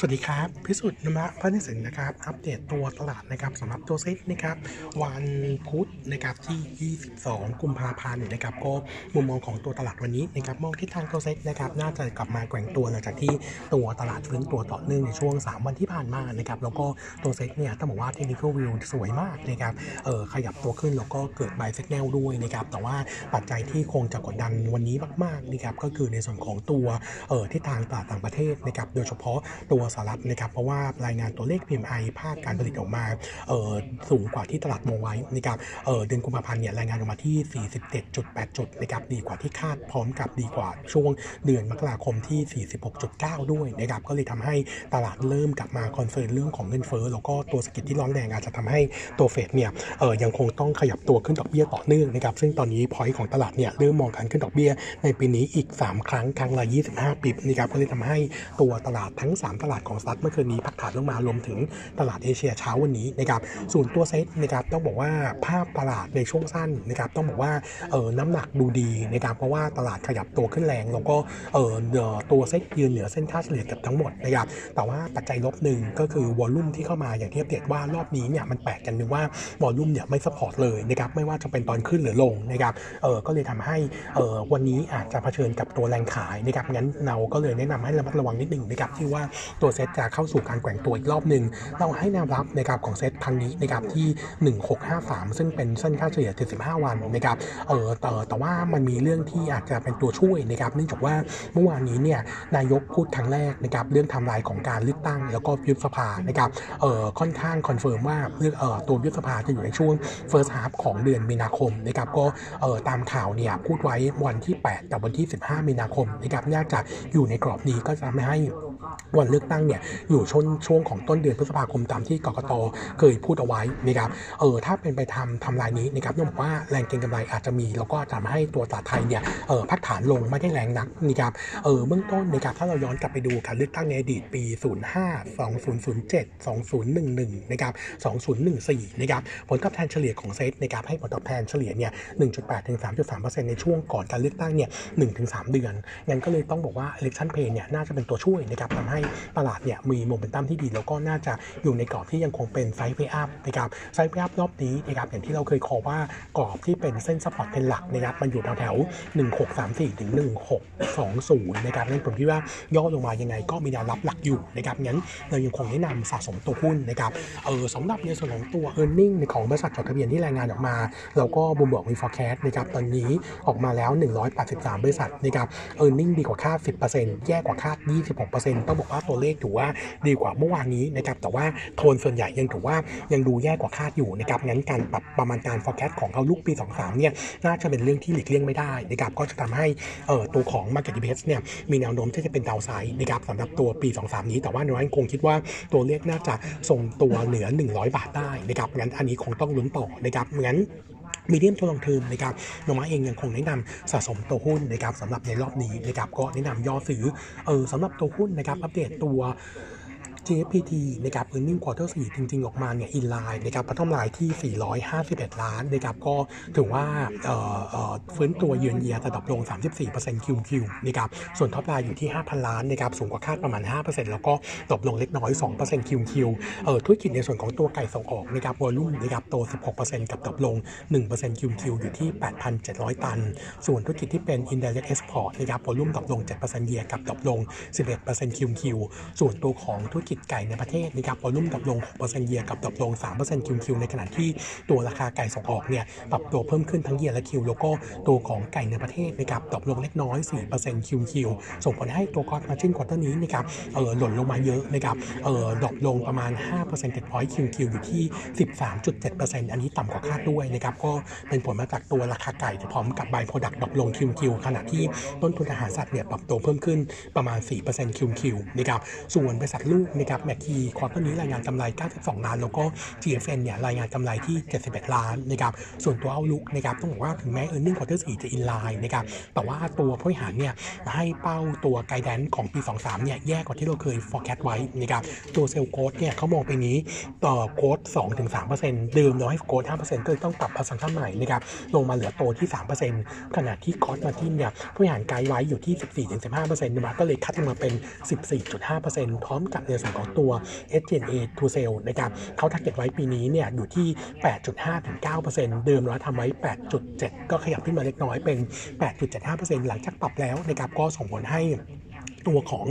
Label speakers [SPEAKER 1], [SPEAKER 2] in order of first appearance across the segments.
[SPEAKER 1] สวัสดีครับ พิสุทธิ์นมะพระนิสินนะครับ อัปเดตตัวตลาดนะครับสำหรับตัวเซ็ตนะครับ วันพุธนะครับที่ 22 กุมภาพันธ์นะครับก็มุมมองของตัวตลาดวันนี้นะครับมองทิศทางตัวเซ็ตนะครับน่าจะกลับมาแกว่งตัวหลังจากที่ตัวตลาดฟื้นตัวต่อเนื่องในช่วง 3 วันที่ผ่านมานะครับแล้วก็ตัวเซ็ตเนี่ยต้องบอกว่า technical view สวยมากนะครับเออขยับตัวขึ้นแล้วก็เกิด buy signal ด้วยนะครับแต่ว่าปัจจัยที่คงจะกดดันวันนี้มากๆนะครับก็คือในส่วนของตัวเออทิศทางตลาดต่างประเทศนะครับโดยเฉพาะตัวสหรัฐนะครับเพราะว่ารายงานตัวเลข PMI ภาคการผลิตออกมาสูงกว่าที่ตลาดมองไว้นะครับเดือนกุมภาพันธ์เนี่ยรายงานออกมาที่ 47.8 จุดนะครับดีกว่าที่คาดพร้อมกับดีกว่าช่วงเดือนมกราคมที่ 46.9 ด้วยนะครับก็เลยทำให้ตลาดเริ่มกลับมา concern เรื่องของเงินเฟ้อแล้วก็ตัวสกิลที่ร้อนแรงอาจจะทำให้ตัวเฟดเนี่ยยังคงต้องขยับตัวขึ้นดอกเบี้ยต่อเนื่องนะครับซึ่งตอนนี้ point ของตลาดเนี่ยเริ่มมองการขึ้นดอกเบี้ยในปีนี้อีก 3 ครั้งครั้งละ 25 bip นะครับก็เลยทำให้ตัวตลาดทั้ง 3 ตลาดของสหรัฐเมื่อคืนนี้พักฐานลงมารวมถึงตลาดเอเชียเช้าวันนี้นะครับส่วนตัวเซ็ตนะครับต้องบอกว่าภาพตลาดในช่วงสั้นนะครับต้องบอกว่าเออน้ำหนักดูดีนะครับเพราะว่าตลาดขยับตัวขึ้นแรงแล้วก็เออตัวเซ็ตยืนเหนือเส้นค่าเฉลี่ยเกือบทั้งหมดนะครับแต่ว่าปัจจัยลบหนึ่งก็คือ volume ที่เข้ามาอย่างที่อัปเดตว่ารอบนี้เนี่ยมันแปลกอันนึงว่า volume เนี่ยไม่ support เลยนะครับไม่ว่าจะเป็นตอนขึ้นหรือลงนะครับเออก็เลยทำให้เออวันนี้อาจจะเผชิญกับตัวแรงขายนะครับงั้นเราก็เลยแนะนำให้ระมัดระวังนิดหนึ่งนะครับที่ว่าตัววเซตจะเข้าสู่การแกว่งตัวอีกรอบหนึ่งเราให้แนวรับนะครับของเซตครั้งนี้นะครับที่ 1653 ซึ่งเป็นเส้นค่าเฉลี่ย 75 วันนะครับเออแต่แต่ว่ามันมีเรื่องที่อาจจะเป็นตัวช่วยนะครับเนื่องจากว่าเมื่อวานนี้เนี่ยนายกพูดครั้งแรกนะครับเรื่องทม์ไลน์ของการเลือกตั้งแล้วก็ยุบสภานะครับเออค่อนข้าง confirm ว่าเรื่องเออตัวยุบสภาจะอยู่ในช่วง first half ของเดือนมีนาคมนะครับก็เออตามข่าวเนี่ยพูดไว้วันที่ 8 กับวันที่ 15 มีนาคมนะครับน่าจะอยู่ในกรอบนี้ก็จะไม่ให้ วันเลือกตั้งเนี่ยอยู่ช่วงช่วงของต้นเดือนพฤษภาคมตามที่กกตเคยพูดเอาไว้นะครับเออถ้าเป็นไปทำทำลายนี้นะครับต้องบอกว่าแรงเก็งกำไรอาจจะมี แล้วก็ทำให้ตัวตลาดไทยเนี่ยเออพักฐานลงไม่ได้แรงนักนะครับเออเบื้องต้นนะครับถ้าเราย้อนกลับไปดูการเลือกตั้งในอดีตปี 05 2007 2011นะครับ2014นะครับผลตอบแทนเฉลี่ยของเซตนะครับให้ผลตอบแทนเฉลี่ยเนี่ย1.8ถึง3.3%ในช่วงก่อนการเลือกตั้งเนี่ย1-3 เดือนงั้นก็เลยต้องบอกว่า election play เนี่ยน่าจะเป็นตัวช่วยนะครับทำให้ตลาดเนี่ยมีโมเมนตัมที่ดีแล้วก็น่าจะอยู่ในกรอบที่ยังคงเป็น sideway up นะครับ sideway up รอบนี้นะครับอย่างที่เราเคยขอว่ากรอบที่เป็นเส้น support เป็นหลักนะครับมันอยู่แถวแถว1634ถึง1620นะครับนั่นผมคิดว่าย่อลงมายังไงก็มีแนวรับหลักอยู่นะครับงั้นเรายังคงแนะนำสะสมตัวหุ้นนะครับเออสำหรับในส่วนของตัว e a r n i n g ของบริษัทจดทะเบียนที่รายงานออกมา เราก็บุมบอกมี forecast นะครับตอนนี้ออกมาแล้ว 183 บริษัทนะครับ e a r n i n g ดีกว่าคาด 10%แย่กว่าคาด 26%ต้องบอกว่าตัวเลขถือว่าดีกว่าเมื่อวานนี้นะครับแต่ว่าโทนส่วนใหญ่ยังถือว่ายังดูแย่กว่าคาดอยู่นะครับงั้นการปรับประมาณการ forecast ของเขาลุกปี 23 เนี่ยน่าจะเป็นเรื่องที่หลีกเลี่ยงไม่ได้นะครับก็จะทำให้เอ่อตัวของ market EPS เนี่ยมีแนวโน้มที่จะเป็นดาวไซด์นะครับสำหรับตัวปี 23 นี้แต่ว่าในวันคงคิดว่าตัวเลขน่าจะทรงตัวเหนือ 100 บาทได้นะครับงั้นอันนี้คงต้องลุ้นต่อนะครับงั้น มีเดียมตัวลงทุนนะครับนมาเองยังคงแนะนำสะสมตัวหุ้นนะครับสำหรับในรอบนี้นะครับก็แนะนำย่อซื้อเออสำหรับตัวหุ้นนะครับอัปเดตตัว JFPT นะครับ earning quarter 4 จริง ๆ ออกมาเนี่ยอินไลน์นะครับพัฒนาลายที่ 451 ล้านนะครับ ก็ถือว่าเอ่อเอ่อฟื้นตัว year on year แต่ drop ลง 34% QQ นะครับส่วน top line อยู่ที่ 5,000 ล้านนะครับสูงกว่าคาดประมาณ 5%แล้วก็ drop ลงเล็กน้อย 2% QQ เอ่อธุรกิจในส่วนของตัวไก่ส่งออกนะครับ volume นะครับโต 16%กับ drop ลง 1% QQ อยู่ที่ 8,700 ตัน ส่วนธุรกิจที่เป็น indirect export นะครับ volume drop ลง 7% year กับ drop ลง 11% QQ ส่วนตัวของธุรกิจไก่ในประเทศนะครับ volume drop ลง6% year กับ drop ลง 3% QQ ในขณะที่ตัวราคาไก่ส่งออกเนี่ยปรับตัวเพิ่มขึ้นทั้ง year และ Q แล้วก็ตัวของไก่ในประเทศนะครับ drop ลงเล็กน้อย 4% QQ ส่งผลให้ตัว gross margin quarter นี้นะครับเออหล่นลงมาเยอะนะครับเออ drop ลงประมาณ5% 7 point QQ อยู่ที่ 13.7%อันนี้ต่ำกว่าคาดด้วยนะครับก็เป็นผลมาจากตัวราคาไก่พร้อมกับ by-product drop ลง QQ ขณะที่ต้นทุนอาหารสัตว์เนี่ยปรับตัวเพิ่มขึ้นประมาณ 4% QQ นะครับส่วนบริษัทลูกนะครับ McKey quarter นี้รายงานกำไร 92 ล้าน แล้วก็ GFN เนี่ยรายงานกำไรที่ 71 ล้านนะครับส่วนตัว outlook นะครับต้องบอกว่าถึงแม้ e a r n i n g quarter 4จะอินไลน์นะครับแต่ว่าตัวผู้บริหารเนี่ยให้เป้าตัว guidance ของปี 23 เนี่ยแย่กว่าที่เราเคย forecast ไว้นะครับตัว sales growth เนี่ยเขามองปีนี้ตัว growth 2-3%เดิมเราให้ growth 5%ก็เลยต้องปรับพัฒนาใหม่นะครับลงมาเหลือโตที่ 3%ขณะที่ gross margin เนี่ยผู้บริหารไกด์ไว้อยู่ที่ 14-15%นะครับก็เลยคัดลงมาเป็น 14.5%พร้อมกับในส่วนส่วนของตัว SG&A to sale นะครับเขาทักเก็ตไว้ปีนี้เนี่ยอยู่ที่ 8.5-9%เดิมเราทำไว้ 8.7 ก็ขยับขึ้นมาเล็กน้อยเป็น 8.75%หลังจากปรับแล้วนะครับก็ส่งผลให้ ตัวของ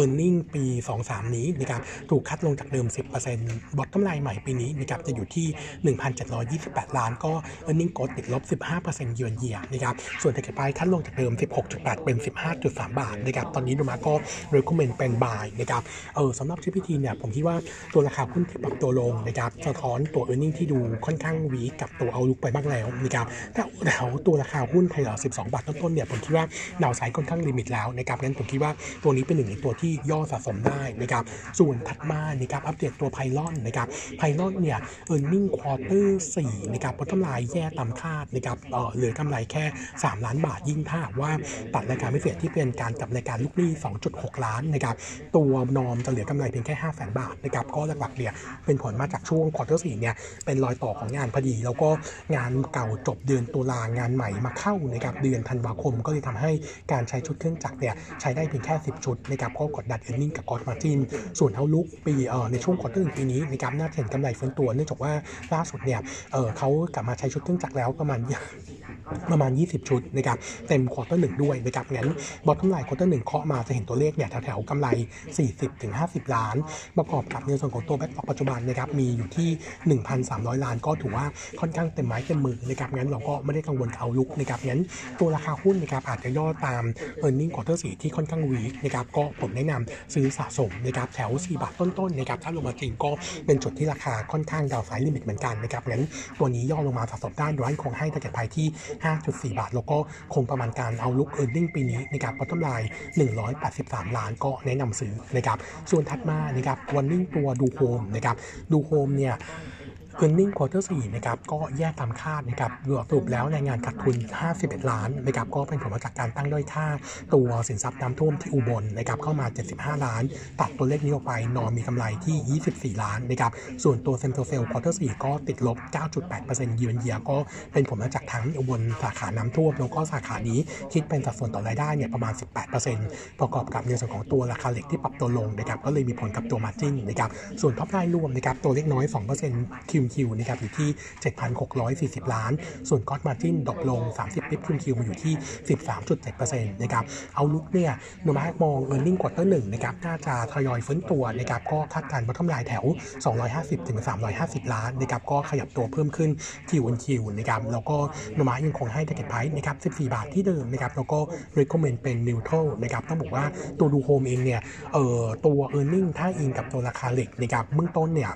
[SPEAKER 1] e a r n i n g ปี 23 นี้นะครับถูกคัดลงจากเดิม 10% bottom line ใหม่ปีนี้นะครับจะอยู่ที่ 1,728 ล้าน ก็ e a r n i n g กดติดลบ 15%เยือนเยียนะครับส่วน target price คัดลงจากเดิม 16.8 เป็น 15.3 บาทนะครับตอนนี้ดูมาก็ recommend เป็น buy นะครับเออสำหรับ GPT เนี่ยผมคิดว่าตัวราคาหุ้นที่ปรับตัวลงนะครับสะท้อนตัว e a r n i n g ที่ดูค่อนข้างวีกับตัวเอาลุกไปบ้างแล้วนะครับแต่แต่ตัวราคาหุ้นไทยเหรอ12 บาทต้นๆเนี่ยผมคิดว่าดาวไซด์ค่อนข้างลิมิตแล้วนะครับงั้นผมคิดว่าตัวนี้เป็นหนึ่งในตัวที่ย่อสะสมได้นะครับส่วนถัดมานะครับอัปเดตตัวไพลอนนะครับไพลอนเนี่ย earning quarter สี่นะครับผลกำไรแย่ตามคาดนะครับเออเหลือกำไรแค่ 3 ล้านบาทยิ่งถ้าว่าตัดรายการพิเศษที่เป็นการกลับรายการลูกหนี้ 2.6 ล้านนะครับตัว norm จะเหลือกำไรเพียงแค่ 5 0 0 0 0 0 บาทนะครับก็หลักๆเนี่ยเป็นผลมาจากช่วง quarter สี่เนี่ยเป็นรอยต่อของงานพอดี แล้วก็งานเก่าจบเดือนตุลางานใหม่มาเข้านะครับเดือนธันวาคมก็เลยทำให้การใช้ชุดเครื่องจักรเนี่ยใช้ได้เพียงแค่10ชุดนะครับก็กดดันเอ r ร์เน็งกับกอดมาจินส่วน outlook ปีเอ่อในช่วง quarter หนึ่งปีนี้นะครับน่าจะเห็นกำไรฟื้นตัวเนื่องจากว่าล่าสุดเนี่ยเออเขากลับมาใช้ชุดเครื่องจักรแล้วประมาณประมาณ 20 ชุดนะครับเต็ม quarter หนึ่งด้วยนะครับงั้น bottom line quarter หนึ่งคาดว่าจะเห็นตัวเลขเนี่ยแถวๆกำไร 40-50 ล้าน ประกอบกับในส่วนของตัว backlog ปัจจุบันนะครับมีอยู่ที่ 1,300 ล้านก็ถือว่าค่อนข้างเต็มไม้เต็มมือนะครับงั้นเราก็ไม่ได้กังวล outlook นะครับงั้นตัวราคาหุ้นนะครับอาจจะย่อตาม e a r n i n g ควอเตอร์สี่ที่ค่อนข้างวีนะครับก็ผมแนะนำซื้อสะสมนะครับแถว 4 บาทต้นๆนะครับถ้าลงมาจริงก็เป็นจุดที่ราคาค่อนข้าง downside limit เหมือนกันนะครับงั้นตัวนี้ย่อลงมาสะสมได้โดยคงให้ target price ที่ 5.4 บาท แล้วก็คงประมาณการ outlook earning ปีนี้นะครับ bottom line 183 ล้านก็แนะนำซื้อนะครับส่วนถัดมานะครับ earning ตัวดูโฮมนะครับดูโฮมเนี่ย e a r n i n g quarter 4นะครับก็แย่ตามคาดนะครับสรุปแล้วรายงานขาดทุน 51 ล้านนะครับก็เป็นผลมาจากการตั้งด้อยค่า ตัวสินทรัพย์น้ำท่วมที่อุบลนะครับเข้ามา 75 ล้าน ตัดตัวเลขนี้ออกไปนอนมีกำไรที่ 24 ล้านนะครับส่วนตัวเซ็น t ร a เซลควอเตอร์4ก็ติดลบ 9.8%เยือนเยียก็เป็นผลมาจากทั้งอุบลสาขาน้ำท่วมแล้วก็สาขานี้คิดเป็นสัดส่วนต่อรายได้เนี่ยประมาณ 18%ประกอบกับในส่วนของตัวราคาเหล็กที่ปรับตัวลงนะครับก็เลยมีผลกับตัว margin นะครับส่วน top line รวมนะครับตัวเล็กน้อย2% QQ นะครับอยู่ที่ 7,640 ล้าน ส่วน gross margin drop ลง 30 bps QQ มาอยู่ที่ 13.7%นะครับเอาลุกเนี่ยโนมามองเอ r ร์เน็งควอเตอร์หนึ่งนะครับน่าจะทยอยฟื้นตัวนะครับก็คาดการณ์ว่า bottom line แถว 250ถึง350 ล้านนะครับก็ขยับตัวเพิ่มขึ้น QQ นะครับแล้วก็โนมูระยังคงให้ t เก็ตไพร์นะครับ14 บาทที่เดิมนะครับแล้วก็ recommend เป็น neutral นะครับต้องบอกว่าตัวดูโฮมเองเนี่ยเอ่อตัว e a r n i n g ถ้าอิงกับตัวราคาเหล็กนะครับเบื้องต้นเนี่ย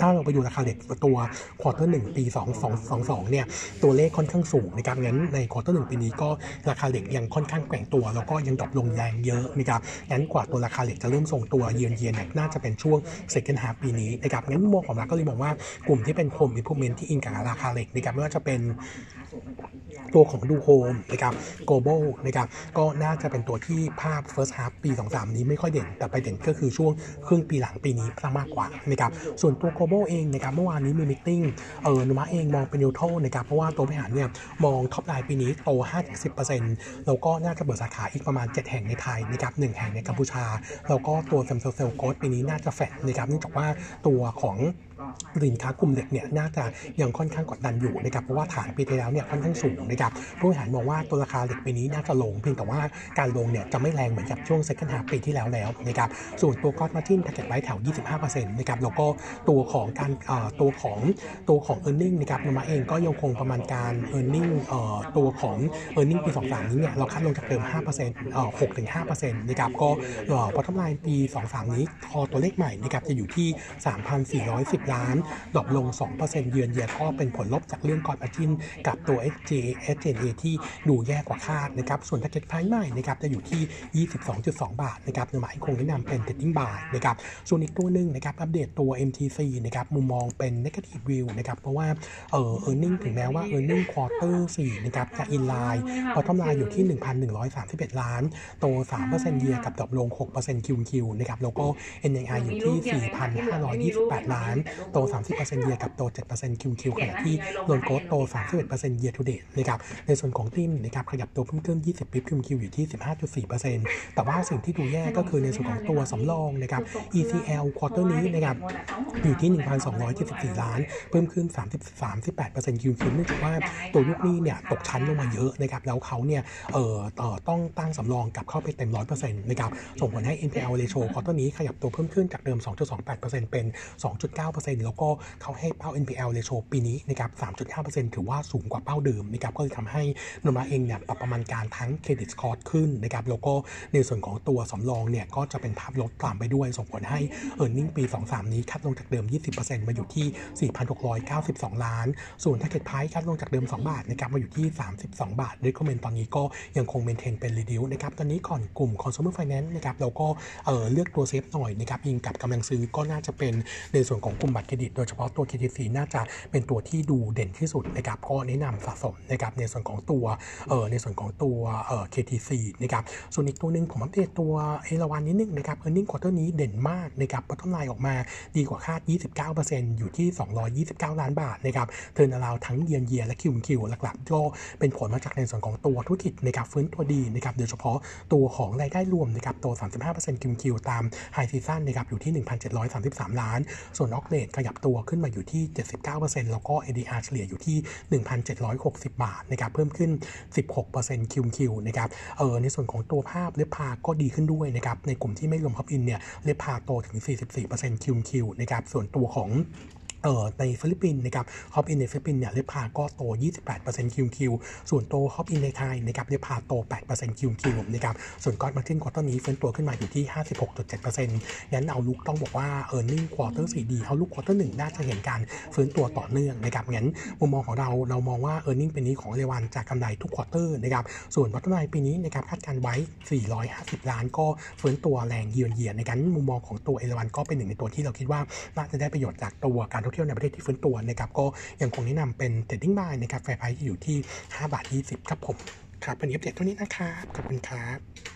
[SPEAKER 1] ถ้าเราไปดูราคาเหล็กตัว quarter หนึ่งปี2 2 2 2เนี่ย ตัวเลขค่อนข้างสูงนะครับงั้นใน quarter หนึ่งปีนี้ก็ราคาเหล็กยังค่อนข้างแกว่งตัว แล้วก็ยัง drop ลงแรงเยอะนะครับงั้นกว่าตัวราคาเหล็กจะเริ่มส่งตัวเยือนเยียนน่าจะเป็นช่วง second half ปีนี้นะครับงั้นมองของเราก็เลยมองว่ากลุ่มที่เป็น home improvement ที่อิงกับราคาเหล็กนะครับไม่ว่าจะเป็น ตัวของดูโฮมนะครับ Global นะครับก็น่าจะเป็นตัวที่ภาพ first half ปี 23 นี้ไม่ค่อยเด่น แต่ไปเด่นก็คือช่วงครึ่งปีหลังปีนี้ซะมากกว่านะครับส่วนตัว Global เองนะครับเมื่อวานนี้มี meeting เออโนมูระเองมองเป็น neutral นะครับเพราะว่าตัวบริหารเนี่ยมอง top line ปีนี้โต 5-10%แล้วก็น่าจะเปิดสาขาอีกประมาณ 7 แห่งในไทยนะครับ1แห่งในกัมพูชา แล้วก็ตัว same-store sales growth ปีนี้น่าจะแฟดนะครับเนื่องจากว่าตัวของ สินค้ากลุ่มเหล็กเนี่ยน่าจะยังค่อนข้างกดดันอยู่นะครับเพราะว่าฐานปีที่แล้วเนี่ยค่อนข้างสูงนะครับผู้บริหารมองว่าตัวราคาเหล็กปีนี้น่าจะลงเพียงแต่ว่าการลงเนี่ยจะไม่แรงเหมือนกับช่วง second half ปีที่แล้วแล้วนะครับส่วนตัวก้อนมาจินแทเก็ตไว้แถว 25%นะครับแล้วก็ตัวของการตัวของตัวของ e a r n i n g นะครับนมาเองก็ยังคงประมาณการ e a r n i n g ตัวของ e a r n i n g ปี 23 นี้เนี่ยเราคาดลงจากเดิม 5%เอ่อ6-5%นะครับก็พอทำลายปี 23 นี้พอตัวเลขใหม่นะครับจะอยู่ที่ 3,410ล้าน drop ลง 2% year on year ก็เป็นผลลบจากเรื่อง gross margin กับตัว SG SGA ที่ดูแย่กว่าคาดนะครับ ส่วน target price ใหม่นะครับจะอยู่ที่ 22.2 บาทนะครับโนมูระยังคงแนะนำเป็น trading buy นะครับ ส่วนอีกตัวหนึ่งนะครับอัปเดตตัว MTC นะครับมุมมองเป็น negative view นะครับเพราะว่าเอ่อ earning ถึงแม้ว่า earning quarter 4นะครับจะ in line bottom line อยู่ที่ 1,131 ล้าน โต 3% year กับ drop ลง 6% QQ นะครับแล้วก็ NII อยู่ที่ 4,528 ล้านโต 30%เยียกับโต 7% QQ ขณะที่ loan growth โต 31% year to date นะครับในส่วนของ NIM นะครับขยับตัวเพิ่มขึ้น 20 bps QQ อยู่ที่ 15.4%แต่ว่าสิ่งที่ดูแย่ก็คือในส่วนของตัวสำรองนะครับ ECL quarter นี้นะครับอยู่ที่ 1,274 ล้าน เพิ่มขึ้น30 38% QQ เนื่องจากว่าตัวลูกหนี้เนี่ยตกชั้นลงมาเยอะนะครับแล้วเขาเนี่ยเอ่อเอ่อต้องตั้งสำรองกลับเข้าไปเต็ม 100%นะครับส่งผลให้ NPL ratio quarter นี้ขยับตัวเพิ่มขึ้นจากเดิม 2.28%เป็น 2.9%แล้วก็เขาให้เป้า NPL ratio ปีนี้นะครับ 3.5%ถือว่าสูงกว่าเป้าเดิมนะครับ ก็เลยทำให้นมาเองเนี่ยปรับประมาณการทั้งเครดิตสกอร์ขึ้นนะครับ แล้วก็ในส่วนของตัวสำรองเนี่ยก็จะเป็นภาพลดตามไปด้วย ส่งผลให้ e a r n i n g ปี 23 นี้คัดลงจากเดิม 20%มาอยู่ที่ 4,692 ล้าน ส่วน target price คัดลงจากเดิม 2 บาทนะครับมาอยู่ที่ 32 บาท recommend ตอนนี้ก็ยังคง maintain เป็น reduce นะครับ ตอนนี้ก่อนกลุ่ม consumer finance นะครับเราก็เอ่อเลือกตัวเซฟหน่อยนะครับยิงกับกำลังซื้อก็น่าจะเป็นในส่วนของกลุ่มบัตรเครดิตโดยเฉพาะตัว KTC น่าจะเป็นตัวที่ดูเด่นที่สุดนะครับก็แนะนำสะสมนะครับในส่วนของตัวเอ่อในส่วนของตัวเอ่อ KTC นะครับส่วนอีกตัวหนึ่งผมอัปเดตตัวเอราวัณนิดนึงนะครับ earning quarter นี้เด่นมากนะครับ bottom line ออกมาดีกว่าคาด 29%อยู่ที่ 229 ล้านบาทนะครับ turnaround ทั้ง year year และ QQ หลักๆก็เป็นผลมาจากในส่วนของตัวธุรกิจนะครับฟื้นตัวดีนะครับโดยเฉพาะตัวของรายได้รวมนะครับโต 35% QQ ตาม high season นะครับอยู่ที่ 1,733 ล้าน ส่วน occ rate ขยับตัวขึ้นมาอยู่ที่ 79%แล้วก็ ADR เฉลี่ยอยู่ที่ 1,760 บาทนะครับเพิ่มขึ้น 16% QQ นะครับเออในส่วนของตัวภาพ RevPAR ก็ดีขึ้นด้วยนะครับในกลุ่มที่ไม่รวม Hop Inn เนี่ย RevPAR โตถึง 44% QQ นะครับส่วนตัวของ เอ่อในฟิลิปปินส์นะครับ Hop Inn ในฟิลิปปินส์เนี่ย RevPAR ก็โต 28% QQ ส่วนตัว Hop Inn ในไทยนะครับ RevPAR โต 8% QQ นะครับส่วน gross margin quarter นี้ฟื้นตัวขึ้นมาอยู่ที่ 56.7%งั้น outlook ต้องบอกว่า earning quarter สี่ดี outlook quarter หนึ่งน่าจะเห็นการฟื้นตัวต่อเนื่องนะครับงั้นมุมมองของเราเรามองว่า earning ปีนี้ของเอราวัณจะกำไรทุก quarter นะครับส่วนวัตถุนายปีนี้นะครับคาดการณ์ไว้ 450 ล้าน ก็ฟื้นตัวแรง year year งั้นมุมมองของตัวเอราวัณก็เป็นหนึ่งในตัวที่เราคิดว่าน่าจะได้ประโยชน์จากตัวการท่องเที่ยวในประเทศที่ฟื้นตัวนะครับก็ยังคงแนะนำเป็น trading buy นะครับ fair price อยู่ที่5บาท20ครับผมครับวันนี้อัปเดตเท่านี้นะครับขอบคุณครับ